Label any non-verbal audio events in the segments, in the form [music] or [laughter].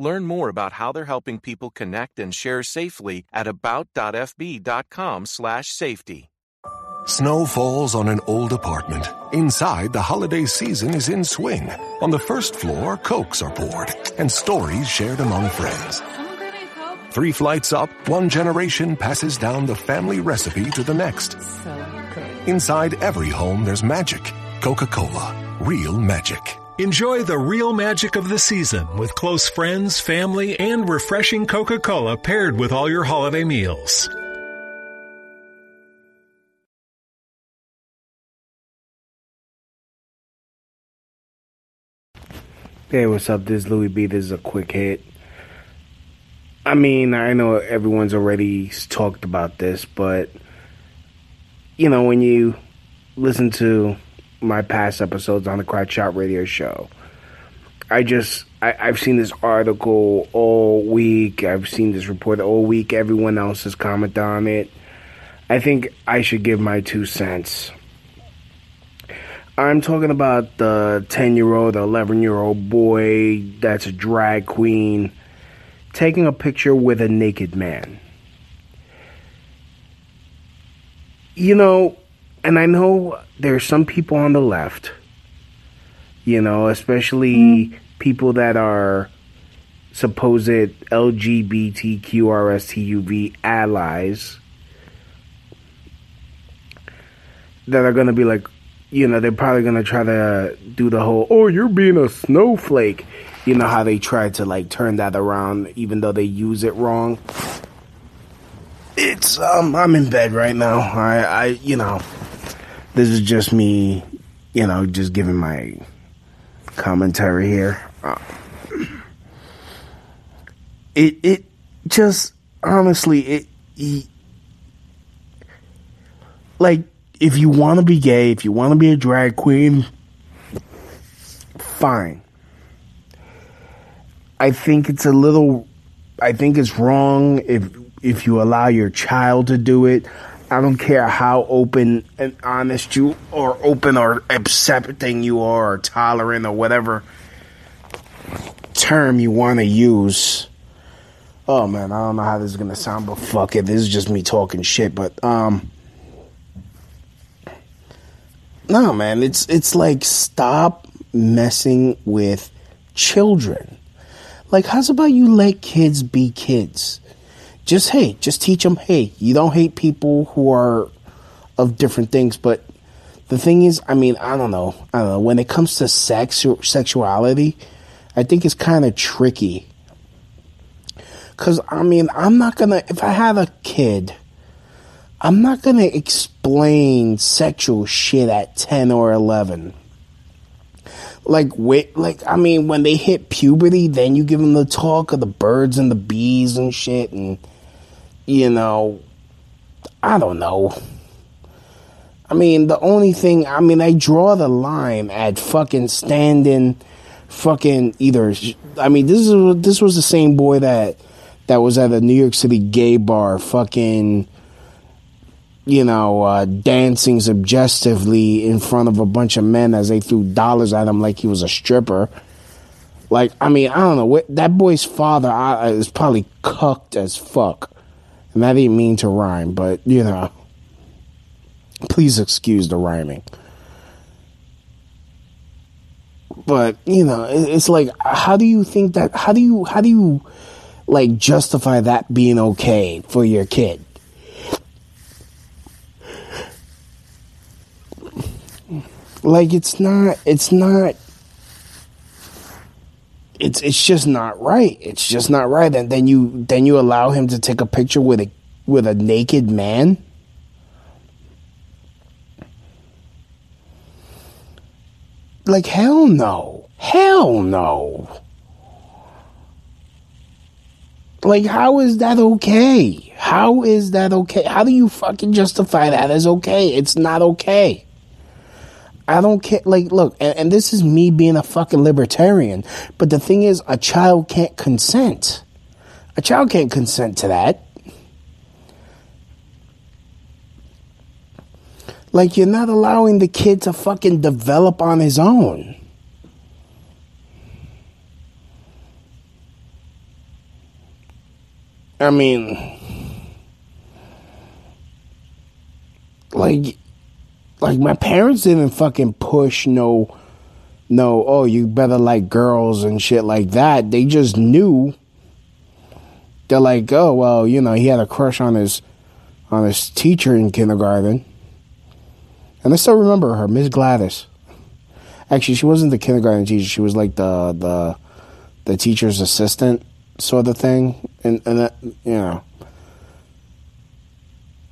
Learn more about how they're helping people connect and share safely at about.fb.com/safety. Snow falls on an old apartment. Inside, the holiday season is in swing. On the first floor, cokes are poured and stories shared among friends. Three flights up, one generation passes down the family recipe to the next. Inside every home, there's magic. Coca-Cola. Real magic. Enjoy the real magic of the season with close friends, family, and refreshing Coca-Cola paired with all your holiday meals. Hey, what's up? This is Louie B. This is a quick hit. I mean, I know everyone's already talked about this, but you know, when you listen to my past episodes on the Crotch Shot Radio Show, I just I, I've seen this article all week. I've seen this report all week. Everyone else has commented on it. I think I should give my two cents. I'm talking about the 10 year old, the 11 year old boy that's a drag queen taking a picture with a naked man. You know, and I know there's some people on the left, you know, especially mm. people that are supposed LGBTQRSTUV allies that are going to be like, you know, they're probably going to try to do the whole, oh, you're being a snowflake. You know how they try to like turn that around even though they use it wrong. It's um I'm in bed right now. I I you know this is just me, you know, just giving my commentary here. Uh, it it just honestly it, it like if you want to be gay, if you want to be a drag queen, fine. I think it's a little I think it's wrong if if you allow your child to do it. I don't care how open and honest you or open or accepting you are or tolerant or whatever term you want to use. Oh man, I don't know how this is gonna sound, but fuck it. This is just me talking shit. But um No man, it's it's like stop messing with children. Like how's about you let kids be kids? Just hey, just teach them, hey, you don't hate people who are of different things, but the thing is, I mean, I don't know, I don't know. When it comes to sex sexuality, I think it's kind of tricky. Cause I mean, I'm not gonna. If I have a kid, I'm not gonna explain sexual shit at ten or eleven. Like wait, like I mean, when they hit puberty, then you give them the talk of the birds and the bees and shit, and you know, I don't know. I mean, the only thing, I mean, I draw the line at fucking standing, fucking either. I mean, this is this was the same boy that that was at a New York City gay bar, fucking, you know, uh, dancing suggestively in front of a bunch of men as they threw dollars at him like he was a stripper. Like, I mean, I don't know. That boy's father is probably cucked as fuck. And that didn't mean to rhyme, but you know, please excuse the rhyming. But you know, it's like, how do you think that? How do you how do you like justify that being okay for your kid? Like it's not. It's not it's it's just not right. It's just not right. And then you then you allow him to take a picture with a with a naked man. Like hell no. Hell no. Like, how is that okay? How is that okay? How do you fucking justify that as okay? It's not okay. I don't care. Like, look, and, and, this is me being a fucking libertarian, but the thing is, a child can't consent. A child can't consent to that. Like, you're not allowing the kid to fucking develop on his own. I mean, like, like my parents didn't fucking push no, no. Oh, you better like girls and shit like that. They just knew. They're like, oh well, you know, he had a crush on his, on his teacher in kindergarten. And I still remember her, Miss Gladys. Actually, she wasn't the kindergarten teacher. She was like the the the teacher's assistant sort of thing. And and that, you know,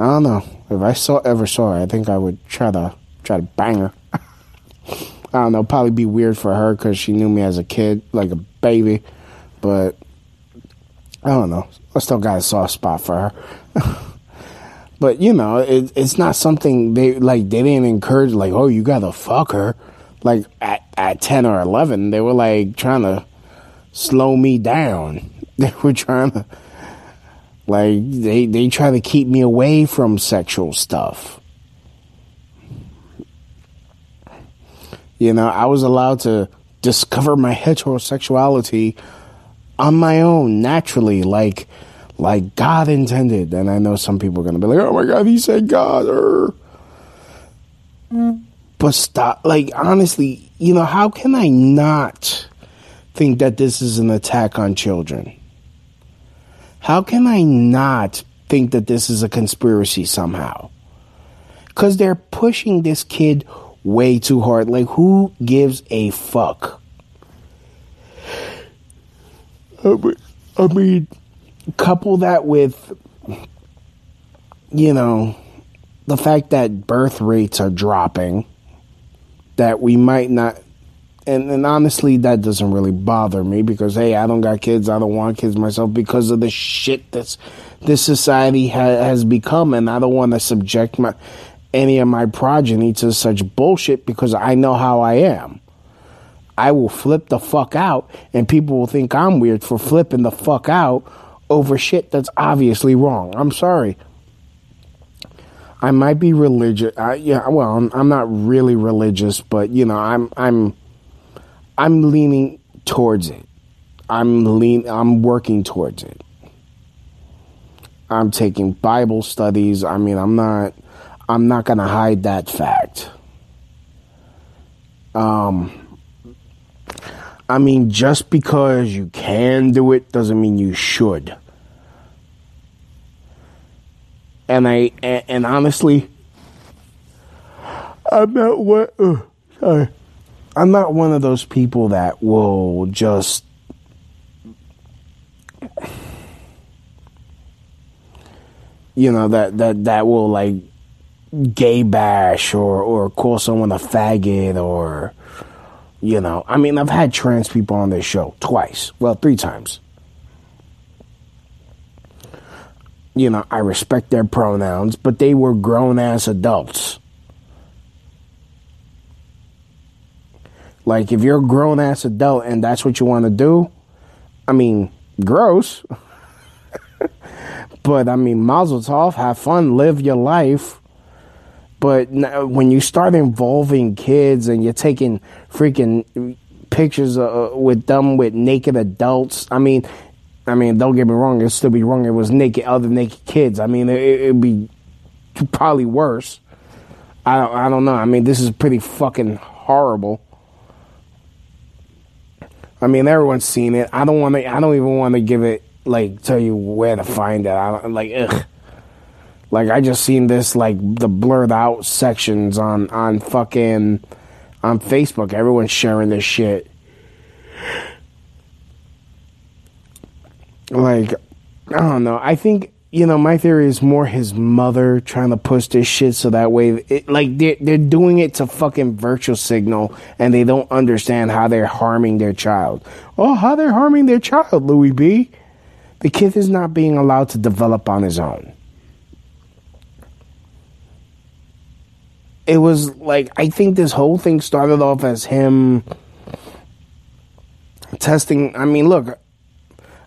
I don't know if I saw ever saw her. I think I would try to try to bang her. [laughs] I don't know. Probably be weird for her because she knew me as a kid, like a baby. But I don't know. I still got a soft spot for her. [laughs] But you know, it, it's not something they like. They didn't encourage like, oh, you gotta fuck her. Like at at ten or eleven, they were like trying to slow me down. [laughs] They were trying to like they they try to keep me away from sexual stuff. You know, I was allowed to discover my heterosexuality on my own naturally, like like God intended. And I know some people are to be like, oh my God, he said God. Or... But stop. Like, honestly, you know, how can I not think that this is an attack on children? How can I not think that this is a conspiracy somehow? Because they're pushing this kid way too hard. Like, who gives a fuck? I mean, couple that with, you know, the fact that birth rates are dropping, that we might not, and, and honestly, that doesn't really bother me because, hey, I don't got kids, I don't want kids myself because of the shit that's this society ha- has become, and I don't want to subject my any of my progeny to such bullshit because I know how I am. I will flip the fuck out, and people will think I'm weird for flipping the fuck out over shit that's obviously wrong. I'm sorry. I might be religious. I, yeah, well, I'm, I'm not really religious, but you know, I'm I'm I'm leaning towards it. I'm lean. I'm working towards it. I'm taking Bible studies. I mean, I'm not. I'm not gonna hide that fact. Um, I mean, just because you can do it doesn't mean you should. And I and, and honestly, I'm not what. Uh, sorry, I'm not one of those people that will just. You know that that that will like gay bash or or call someone a faggot or you know, I mean, I've had trans people on this show twice. Well, three times. You know, I respect their pronouns, but they were grown ass adults. Like, if you're a grown ass adult and that's what you want to do, I mean, gross. [laughs] but I mean, mazel tov, have fun, live your life. But when you start involving kids and you're taking freaking pictures uh, with them with naked adults, I mean, I mean, don't get me wrong, it'd still be wrong. It was naked, other naked kids. I mean, it, would be probably worse. I don't, I don't know. I mean, this is pretty fucking horrible. I mean, everyone's seen it. I don't want to. I don't even want to give it like tell you where to find it. I don't like. Ugh. Like I just seen this like the blurred out sections on on fucking on Facebook. Everyone's sharing this shit. Like I don't know. I think you know my theory is more his mother trying to push this shit so that way it, like they're, they're doing it to fucking virtual signal and they don't understand how they're harming their child. Oh, how they're harming their child, Louie B. The kid is not being allowed to develop on his own. It was like, I think this whole thing started off as him testing. I mean, look,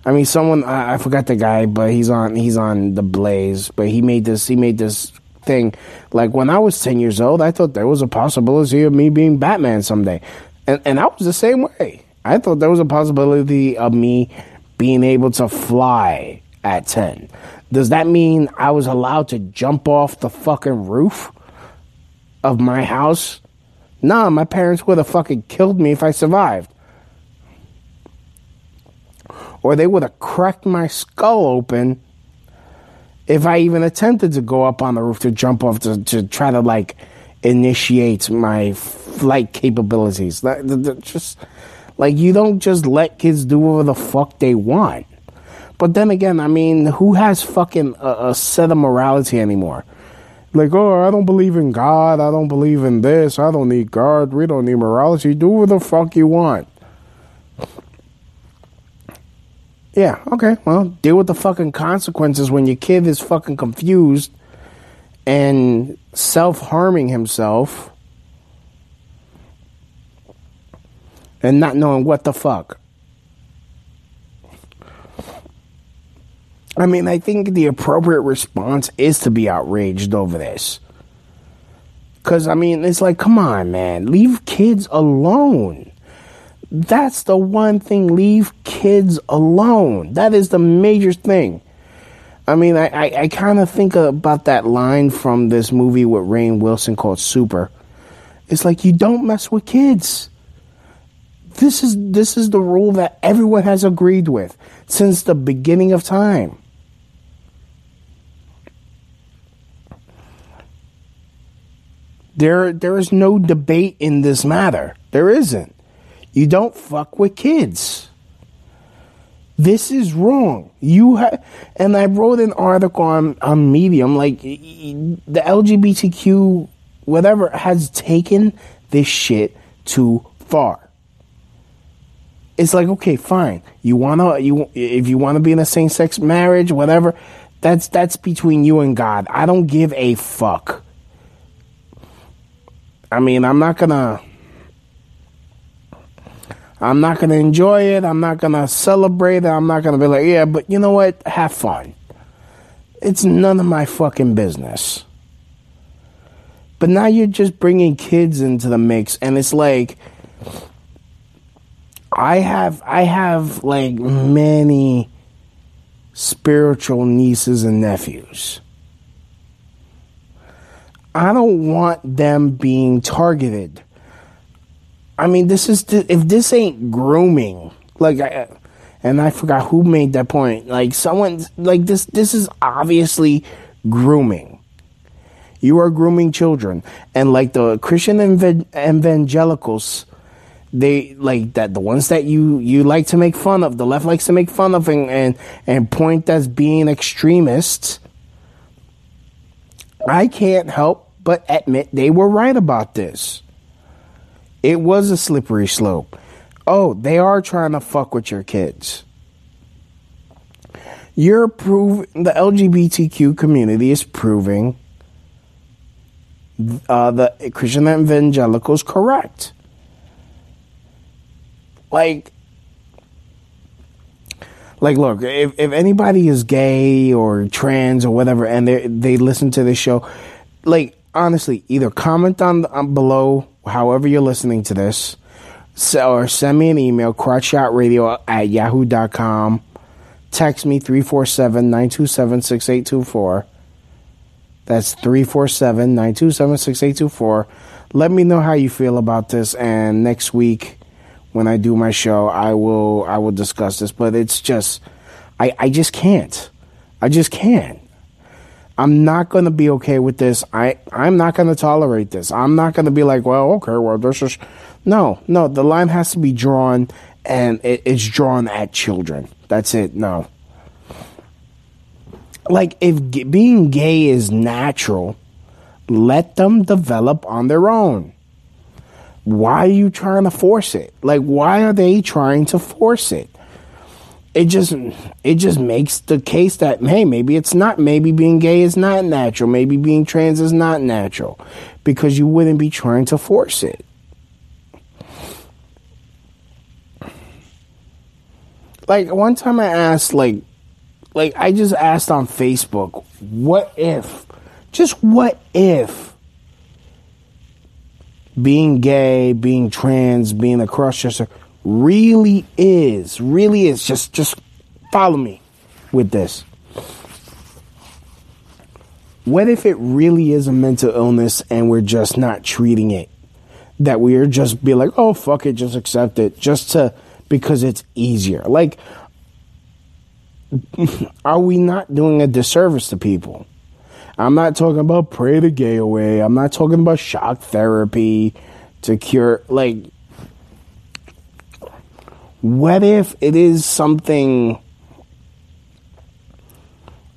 I mean, someone I, I, forgot the guy, but he's on he's on the Blaze. But he made this he made this thing like when I was ten years old, I thought there was a possibility of me being Batman someday, and and I was the same way. I thought there was a possibility of me being able to fly at ten. Does that mean I was allowed to jump off the fucking roof of my house? Nah, my parents would have fucking killed me if I survived or they would have cracked my skull open if I even attempted to go up on the roof to jump off to, to try to like initiate my flight capabilities. That, just like you don't just let kids do whatever the fuck they want. But then again, I mean, who has fucking a, a set of morality anymore? Like, oh, I don't believe in God. I don't believe in this. I don't need God. We don't need morality. Do whatever the fuck you want. Yeah, okay. Well, deal with the fucking consequences when your kid is fucking confused and self harming himself and not knowing what the fuck. I mean, I think the appropriate response is to be outraged over this. Because, I mean, it's like, come on, man. Leave kids alone. That's the one thing. Leave kids alone. That is the major thing. I mean, I, I, I kind of think about that line from this movie with Rainn Wilson called Super. It's like you don't mess with kids. This is this is the rule that everyone has agreed with since the beginning of time. There there is no debate in this matter. There isn't. You don't fuck with kids. This is wrong. You have, and I wrote an article on, on Medium, like the LGBTQ, whatever, has taken this shit too far. It's like, okay, fine. You wanna, you, if you wanna be in a same sex marriage, whatever, that's, that's between you and God. I don't give a fuck. I mean, I'm not gonna, I'm not going to enjoy it. I'm not going to celebrate it. I'm not going to be like, yeah, but you know what? Have fun. It's none of my fucking business. But now you're just bringing kids into the mix, and it's like, I have, I have like many spiritual nieces and nephews. I don't want them being targeted I mean, this is if this ain't grooming, like, I, and I forgot who made that point. Like, someone like this. This is obviously grooming. You are grooming children, and like the Christian evangelicals, they like that the ones that you you like to make fun of. The left likes to make fun of and and, and point as being extremists. I can't help but admit they were right about this. It was a slippery slope. Oh, they are trying to fuck with your kids. You're proving the LGBTQ community is proving uh, the Christian evangelicals correct. Like, like, look, if, if anybody is gay or trans or whatever, and they they listen to this show, like honestly, either comment on, on below however you're listening to this, or send me an email, crotchshotradio at yahoo.com. Text me 347 927 6824. That's 347 927 6824. Let me know how you feel about this, and next week when I do my show, I will I will discuss this. But it's just I, I just can't. I just can't. I'm not going to be okay with this. I, I'm not going to tolerate this. I'm not going to be like, well, okay, well, this is. No, no, the line has to be drawn, and it, it's drawn at children. That's it. No. Like, if g- being gay is natural, let them develop on their own. Why are you trying to force it? Like, why are they trying to force it? It just it just makes the case that hey maybe it's not maybe being gay is not natural maybe being trans is not natural because you wouldn't be trying to force it. Like one time i asked like like i just asked on facebook what if just what if being gay being trans being a cross-dresser really is, really is. Just just follow me with this. What if it really is a mental illness and we're just not treating it? That we're just be like, oh fuck it, just accept it, just to because it's easier. Like, [laughs] are we not doing a disservice to people? I'm not talking about pray the gay away. I'm not talking about shock therapy to cure. Like, what if it is something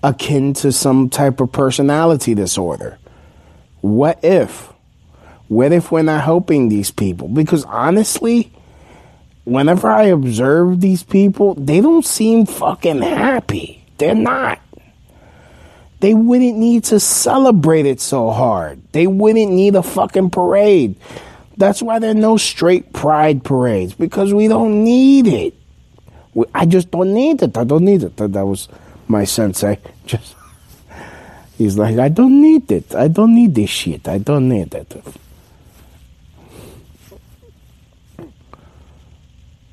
akin to some type of personality disorder? What if? What if we're not helping these people? Because honestly, whenever I observe these people, they don't seem fucking happy. They're not. They wouldn't need to celebrate it so hard. They wouldn't need a fucking parade. That's why there are no straight pride parades because we don't need it. I just don't need it. I don't need it. That was my sensei. [laughs] Just he's like, I don't need it. I don't need this shit. I don't need it.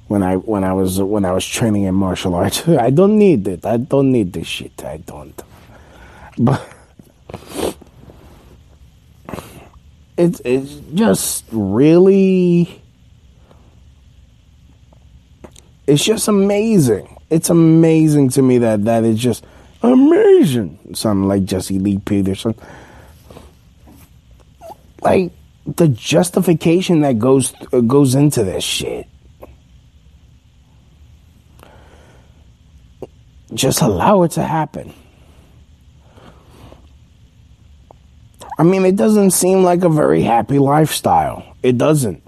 When I when I was when I was training in martial arts, [laughs] I don't need it. I don't need this shit. I don't. But it's it's just really it's just amazing. It's amazing to me that that is just amazing. Something like Jesse Lee Peterson. Like the justification that goes goes into this shit. Just allow it to happen. I mean, it doesn't seem like a very happy lifestyle. It doesn't.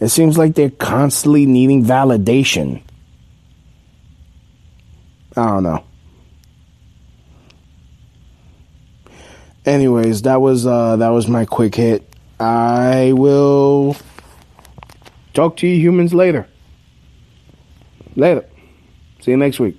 It seems like they're constantly needing validation. I don't know. Anyways, that was uh that was my quick hit. I will talk to you humans later. Later. See you next week.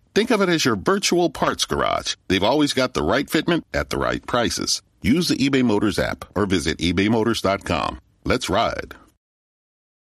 Think of it as your virtual parts garage. They've always got the right fitment at the right prices. Use the eBay Motors app or visit ebaymotors.com. Let's ride.